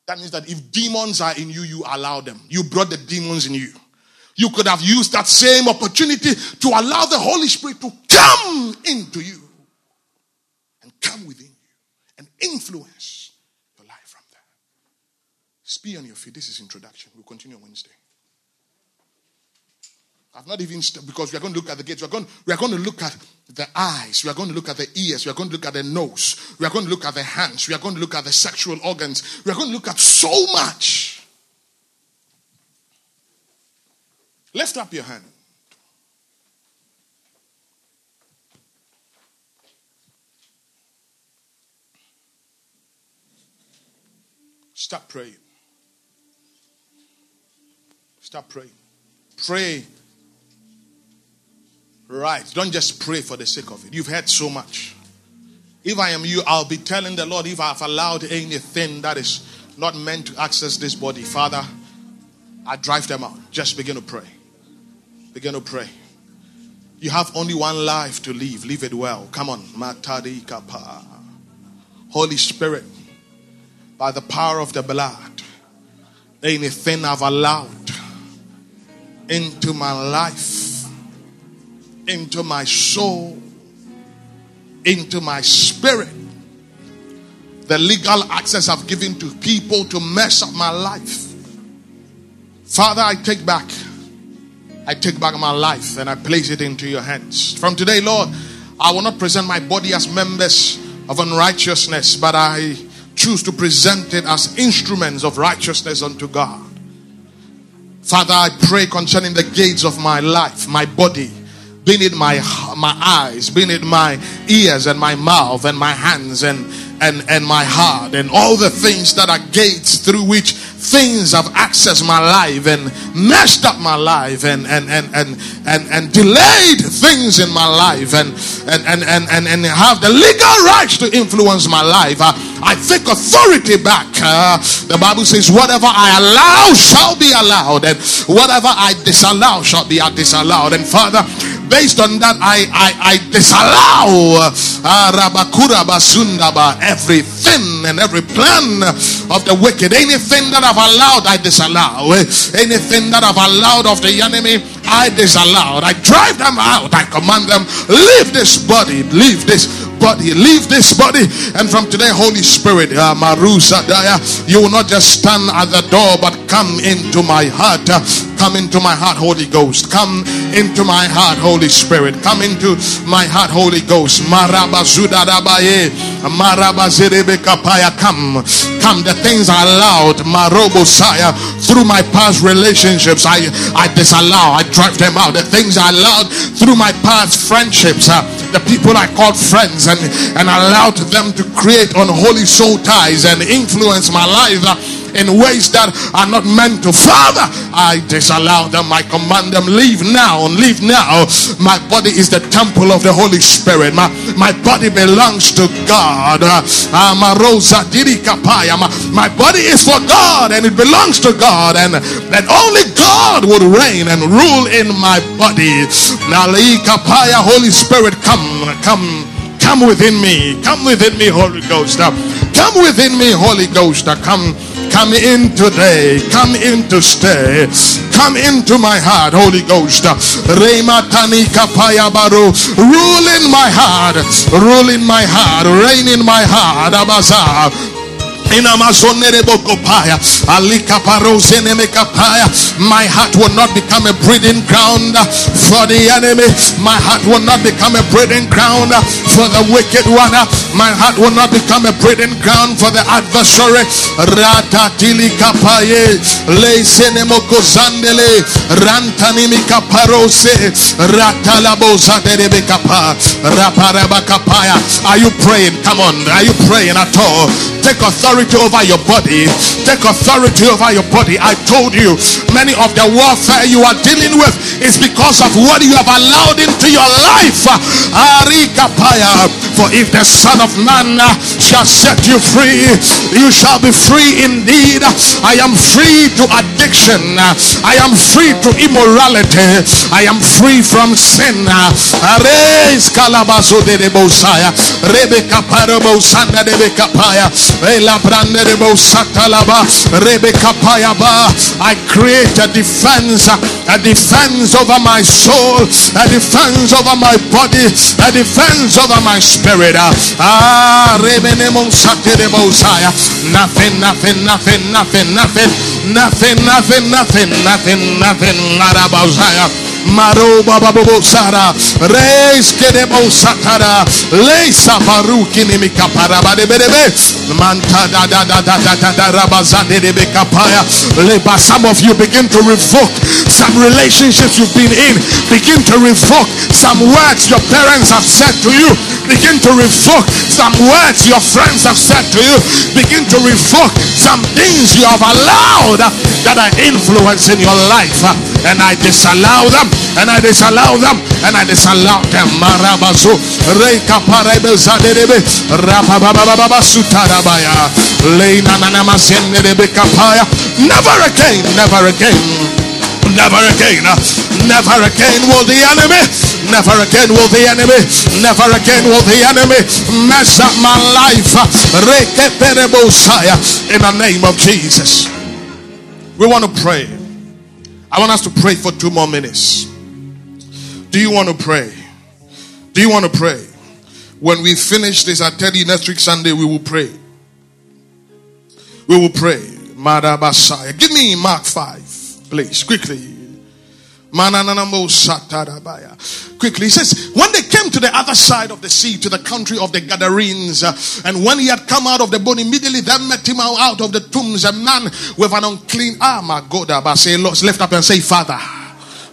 That means that if demons are in you, you allow them. You brought the demons in you. You could have used that same opportunity to allow the Holy Spirit to come into you and come within you and influence be on your feet. This is introduction. We'll continue on Wednesday. I've not even st- because we are going to look at the gates. We are going we are going to look at the eyes. We are going to look at the ears. We are going to look at the nose. We are going to look at the hands. We are going to look at the sexual organs. We are going to look at so much. Lift up your hand. Stop praying. Start praying. Pray. Right. Don't just pray for the sake of it. You've heard so much. If I am you, I'll be telling the Lord if I've allowed anything that is not meant to access this body, Father, I drive them out. Just begin to pray. Begin to pray. You have only one life to live. Live it well. Come on. Matari kapa. Holy Spirit, by the power of the blood, anything I've allowed into my life, into my soul, into my spirit. The legal access I've given to people to mess up my life. Father, I take back. I take back my life and I place it into your hands. From today, Lord, I will not present my body as members of unrighteousness, but I choose to present it as instruments of righteousness unto God. Father, I pray concerning the gates of my life, my body, being it my my eyes, being it my ears and my mouth and my hands and and and my heart and all the things that are gates through which things have accessed my life and messed up my life and and and and and, and delayed things in my life and and, and and and and have the legal rights to influence my life. I, I take authority back. Uh, the Bible says, "Whatever I allow shall be allowed, and whatever I disallow shall be disallowed." And Father, based on that, I I, I disallow uh, everything and every plan of the wicked. Anything that I've allowed, I disallow. Anything that I've allowed of the enemy, I disallow. I drive them out. I command them, leave this body, leave this body, leave this body. And from today, Holy Spirit, uh, Marusa Daya, you will not just stand at the door, but come into my heart. Come into my heart, Holy Ghost. Come into my heart, Holy Spirit. Come into my heart, Holy Ghost. Come. Come. The things I allowed, Marobosaya, through my past relationships, I, I disallow. I drive them out. The things I allowed through my past friendships, uh, the people I called friends, and, and allowed them to create unholy soul ties and influence my life. Uh, in ways that are not meant to. Father, I disallow them. I command them, leave now, leave now. My body is the temple of the Holy Spirit. My, my body belongs to God. Uh, my body is for God and it belongs to God. And that only God would reign and rule in my body. Holy Spirit, come, come, come within me. Come within me, Holy Ghost. Come within me, Holy Ghost. Come Come in today. Come in to stay. Come into my heart, Holy Ghost. Rule in my heart. Rule in my heart. Reign in my heart. Abaza. My heart will not become a breeding ground for the enemy. My heart will not become a breeding ground for the wicked one. My heart will not become a breeding ground for the adversary. Ratatili kapaye le senemoko zandele rantanimi kaparose ratalaboza derebe raparaba kapaya. Are you praying? Come on. Are you praying at all? Take authority authority over your body. Take authority over your body. I told you, many of the warfare you are dealing with is because of what you have allowed into your life. For if the Son of Man shall set you free, you shall be free indeed. I am free to addiction. I am free to immorality. I am free from sin. Rebecca parabo sanda de becapaya. Ela brande de bosatalaba. Rebecca payaba. I create a defense, a defense over my soul, a defense over my body, a defense over my spirit. Ah, rebenemon sate de bosaya. Nothing, nothing, nothing, nothing, nothing, nothing, nothing, nothing, nothing, nothing, nothing, Maroba babu sara. Reis kedebo satara. Leisa baruki nimika paraba de berebe. Manta da da da da da da da rabazade de bekapaya. Leba. Some of you begin to revoke some relationships you've been in. Begin to revoke some words your parents have said to you. Begin to revoke some words your friends have said to you. Begin to revoke some things you have allowed that are influencing your life. And I disallow them and I disallow them and I disallow them. Marabaso Reika Leina Kapaya. Never again, never again. Never again, uh, never again will the enemy, never again will the enemy, never again will the enemy mess up my life. In the name of Jesus, we want to pray. I want us to pray for two more minutes. Do you want to pray? Do you want to pray? When we finish this, I tell you next week Sunday we will pray. We will pray. Give me Mark 5, please, quickly. Quickly, he says, when they came to the other side of the sea, to the country of the Gadarenes, uh, and when he had come out of the boat, immediately there met him out of the tombs a man with an unclean, ah, my God, say, lift up and say, Father,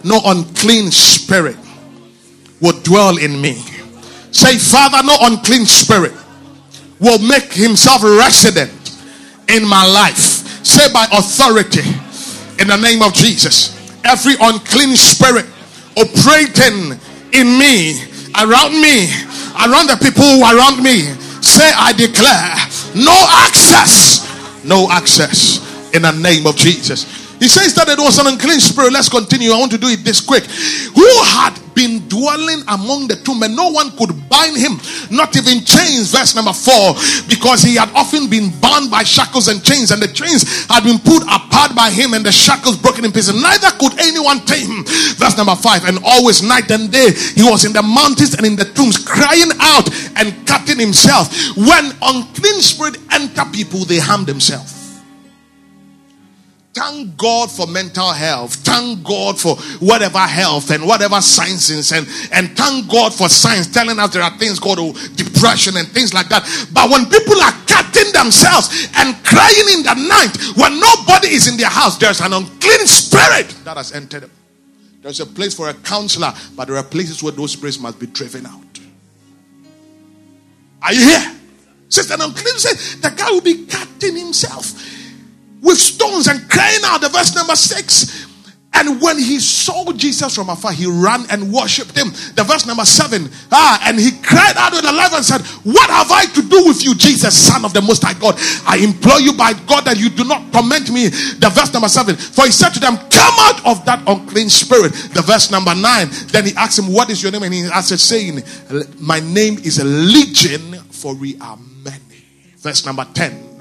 no unclean spirit will dwell in me. Say, Father, no unclean spirit will make himself resident in my life. Say, by authority, in the name of Jesus, every unclean spirit operating in me, around me, around the people around me, say, I declare no access, no access in the name of Jesus. He says that it was an unclean spirit. Let's continue. I want to do it this quick. Who had been dwelling among the tomb and no one could bind him, not even chains. Verse number four, because he had often been bound by shackles and chains, and the chains had been put apart by him and the shackles broken in pieces. Neither could anyone tame him. Verse number five, and always night and day he was in the mountains and in the tombs, crying out and cutting himself. When unclean spirit enter people, they harm themselves. Thank God for mental health. Thank God for whatever health and whatever sciences and, and thank God for science telling us there are things called depression and things like that. But when people are cutting themselves and crying in the night, when nobody is in their house, there's an unclean spirit that has entered them. There's a place for a counselor, but there are places where those spirits must be driven out. Are you here? Says an unclean spirit. The guy will be cutting himself with stones and crying out. The verse number six. And when he saw Jesus from afar, he ran and worshipped him. The verse number seven. Ah, and he cried out with a laugh and said, What have I to do with you, Jesus, Son of the Most High God? I implore you by God that you do not torment me. The verse number seven. For he said to them, Come out of that unclean spirit. The verse number nine. Then he asked him, What is your name? And he answered, saying, My name is a legion, for we are many. Verse number 10.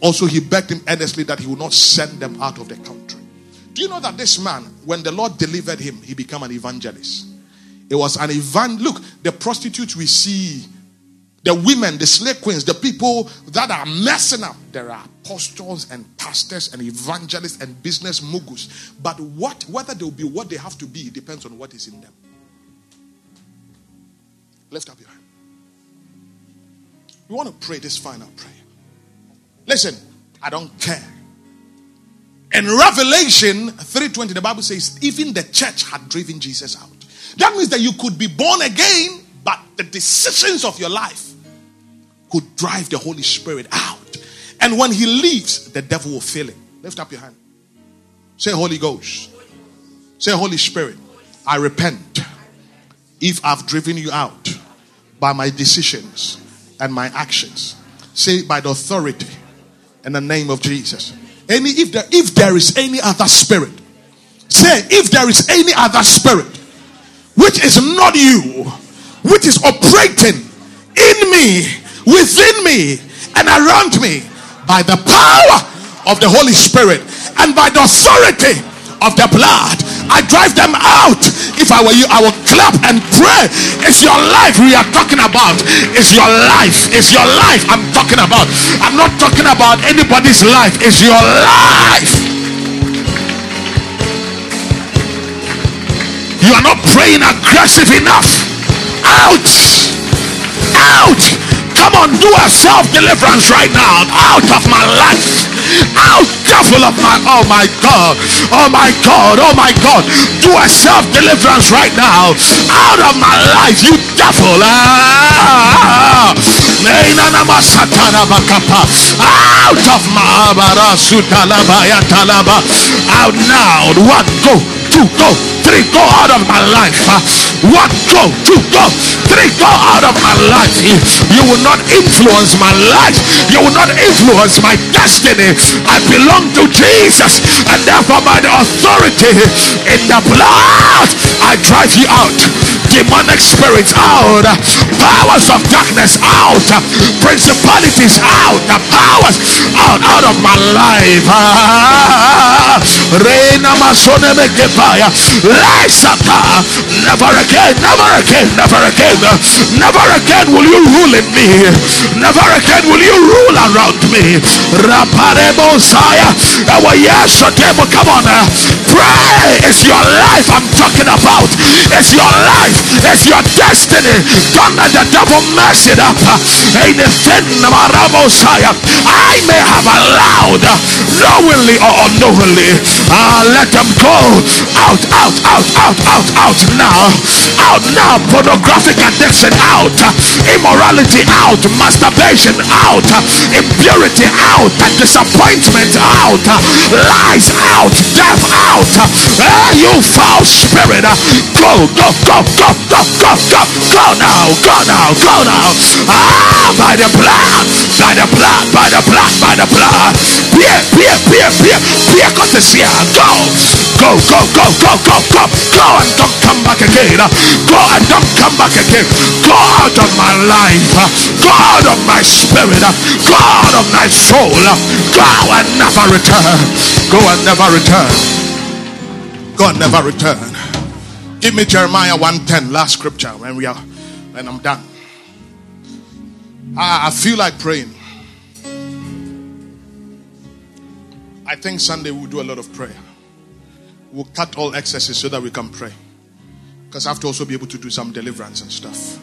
Also, he begged him earnestly that he would not send them out of the country. Do you know that this man, when the Lord delivered him, he became an evangelist? It was an event. Look, the prostitutes we see, the women, the slave queens, the people that are messing up. There are apostles and pastors and evangelists and business moguls. But what, whether they'll be what they have to be, depends on what is in them. Lift up your hand. We want to pray this final prayer. Listen, I don't care. In Revelation 3:20, the Bible says, even the church had driven Jesus out. That means that you could be born again, but the decisions of your life could drive the Holy Spirit out. And when he leaves, the devil will fill him. Lift up your hand. Say, Holy Ghost. Say, Holy Spirit. I repent if I've driven you out by my decisions and my actions. Say, by the authority in the name of Jesus. Any if there if there is any other spirit, say if there is any other spirit which is not you, which is operating in me, within me, and around me by the power of the Holy Spirit and by the authority of the blood. I drive them out. If I were you, I would clap and pray. It's your life we are talking about. It's your life. It's your life I'm talking about. I'm not talking about anybody's life. It's your life. You are not praying aggressive enough. Out. Out. Come on, do a self deliverance right now. Out of my life. Out devil of my oh my god. Oh my god oh my god. Do a self deliverance right now. Out of my life you devil. Out of my out now. What go two go three go out of my life. Uh, one go two go. Three go out of my life. You will not influence my life. You will not influence my destiny. I belong to Jesus, and therefore by the authority in the blood, I drive you out. Demonic spirits out, powers of darkness out, principalities out, the powers out, out of my life. Reina masone mekepaya, lesata, never again, never again, never again, never again will you rule in me, never again will you rule around me. Rapare Messiah. Our yes, come on. Pray. It's your life I'm talking about. It's your life. It's your destiny. Don't let the devil mess it up. Anything, I may have allowed knowingly or unknowingly. Uh, let them go out, out, out, out, out, out now. Out now. Pornographic addiction out. Immorality out. Masturbation out. Impurity out. Disappointment disappointment out, lies out, death out. Uh, you foul spirit, go, go, go, go, go, go, go, go now, go now, go now. Ah, by the blood, by the blood, by the blood, by the blood. Peer, peer, peer, peer, peer, got this here. Go, go, go, go, go, go, go, go, and don't come back again. Go and don't come back again. Go out of my life. Go out of my spirit. Go out of my soul. Go and never return. Go and never return. Go and never return. Give me Jeremiah 110, last scripture when we are when I'm done. I, I feel like praying. I think Sunday we'll do a lot of prayer. We'll cut all excesses so that we can pray. Because I have to also be able to do some deliverance and stuff.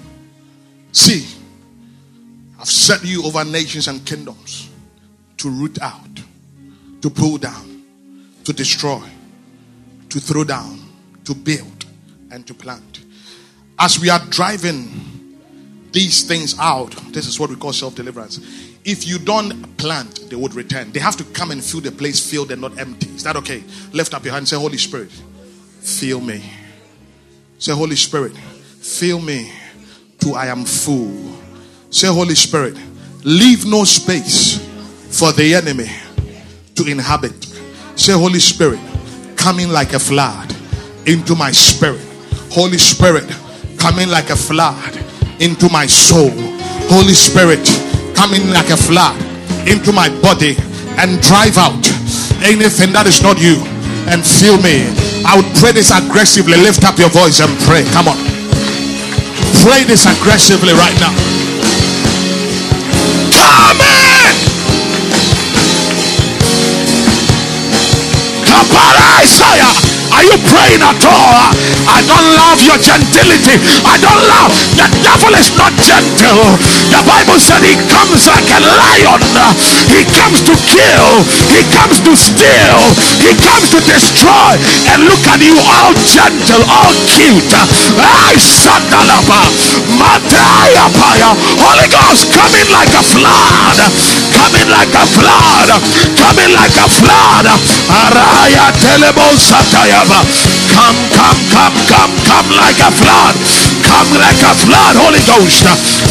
See, I've set you over nations and kingdoms to root out, to pull down, to destroy, to throw down, to build, and to plant. As we are driving these things out, this is what we call self deliverance. If you don't plant, they would return. They have to come and fill the place filled and not empty. Is that okay? Lift up your hand say, Holy Spirit, fill me. Say, Holy Spirit, fill me till I am full. Say, Holy Spirit, leave no space for the enemy to inhabit. Say, Holy Spirit, coming like a flood into my spirit. Holy Spirit, coming like a flood into my soul. Holy Spirit, coming like a flood into my body and drive out anything that is not you and fill me. I would pray this aggressively. Lift up your voice and pray. Come on. Pray this aggressively right now. Come in. Isaiah. Are you praying at all? I don't love your gentility. I don't love. The devil is not gentle. The Bible said he comes like a lion. He comes to kill. He comes to steal. He comes to destroy. And look at you, all gentle, all cute. I. Holy Ghost coming like a flood. Coming like a flood. Come in like a flood. Araya telebo satayaba. Come, come, come, come, come like a flood. Come like a flood, Holy Ghost.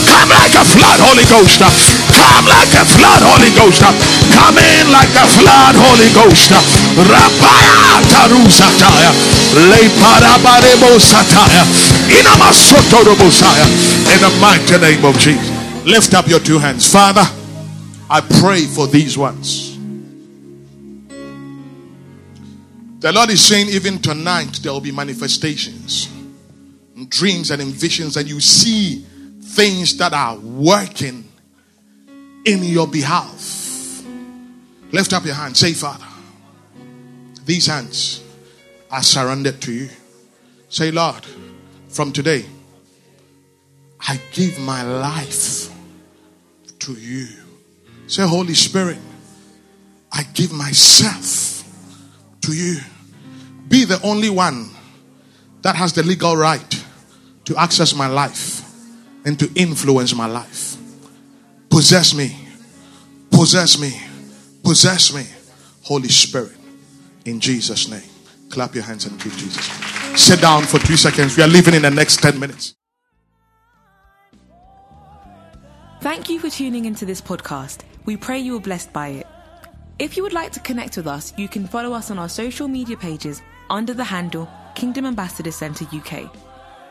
Come like a flood, Holy Ghost. Come like a flood, Holy Ghost. Come in like a flood, Holy Ghost. Rapaya tarusataya. Le parabarebo sataya. Inamasotorobo In the mighty name of Jesus. Lift up your two hands. Father, I pray for these ones. The Lord is saying, even tonight, there will be manifestations, and dreams, and visions, and you see things that are working in your behalf. Lift up your hand. Say, Father, these hands are surrendered to you. Say, Lord, from today, I give my life to you. Say, Holy Spirit, I give myself to you. Be the only one that has the legal right to access my life and to influence my life. Possess me, possess me, possess me, Holy Spirit, in Jesus' name. Clap your hands and give Jesus. Sit down for three seconds. We are leaving in the next 10 minutes. Thank you for tuning into this podcast. We pray you are blessed by it. If you would like to connect with us, you can follow us on our social media pages under the handle Kingdom Ambassador Centre UK.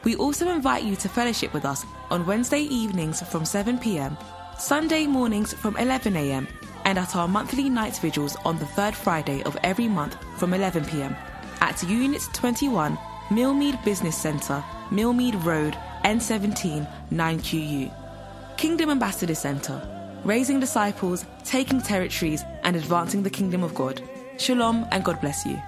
We also invite you to fellowship with us on Wednesday evenings from 7 pm, Sunday mornings from 11 am, and at our monthly night vigils on the third Friday of every month from 11 pm at Unit 21, Millmead Business Centre, Millmead Road, N17 9QU. Kingdom Ambassador Center, raising disciples, taking territories, and advancing the kingdom of God. Shalom and God bless you.